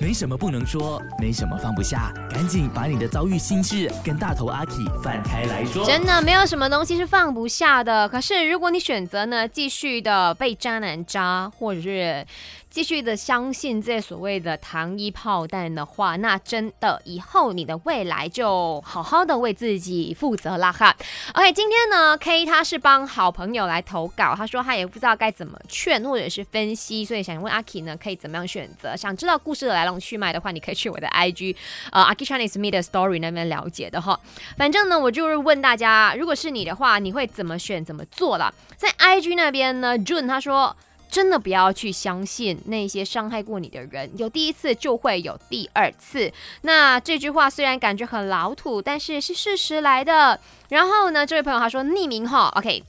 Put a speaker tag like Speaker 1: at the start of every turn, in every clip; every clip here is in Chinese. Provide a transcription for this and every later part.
Speaker 1: 没什么不能说，没什么放不下，赶紧把你的遭遇心事跟大头阿 K 翻开来说。
Speaker 2: 真的没有什么东西是放不下的。可是如果你选择呢，继续的被渣男渣，或者是继续的相信这所谓的糖衣炮弹的话，那真的以后你的未来就好好的为自己负责啦哈。OK，今天呢，K 他是帮好朋友来投稿，他说他也不知道该怎么劝或者是分析，所以想问阿 K 呢，可以怎么样选择？想知道故事的来龙去脉的话，你可以去我的 IG，呃，阿 K Chinese Me 的 Story 那边了解的哈。反正呢，我就是问大家，如果是你的话，你会怎么选、怎么做了？在 IG 那边呢，June 他说。真的不要去相信那些伤害过你的人，有第一次就会有第二次。那这句话虽然感觉很老土，但是是事实来的。然后呢，这位朋友他说匿名哈，OK。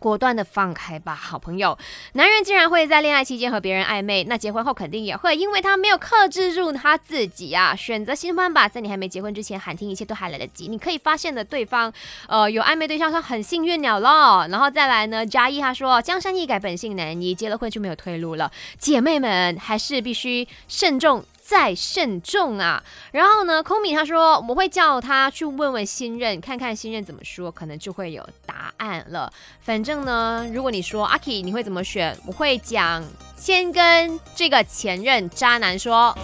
Speaker 2: 果断的放开吧，好朋友。男人竟然会在恋爱期间和别人暧昧，那结婚后肯定也会，因为他没有克制住他自己啊。选择新欢吧，在你还没结婚之前喊停一切都还来得及。你可以发现的对方，呃，有暧昧对象，他很幸运了咯。然后再来呢，嘉一他说，江山易改，本性难移，结了婚就没有退路了。姐妹们还是必须慎重。再慎重啊！然后呢，空米他说我会叫他去问问新任，看看新任怎么说，可能就会有答案了。反正呢，如果你说阿 K 你会怎么选，我会讲先跟这个前任渣男说。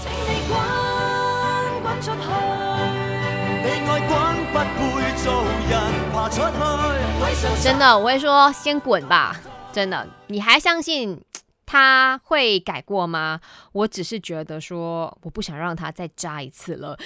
Speaker 2: 真的，我会说先滚吧。真的，你还相信？他会改过吗？我只是觉得说，我不想让他再扎一次了。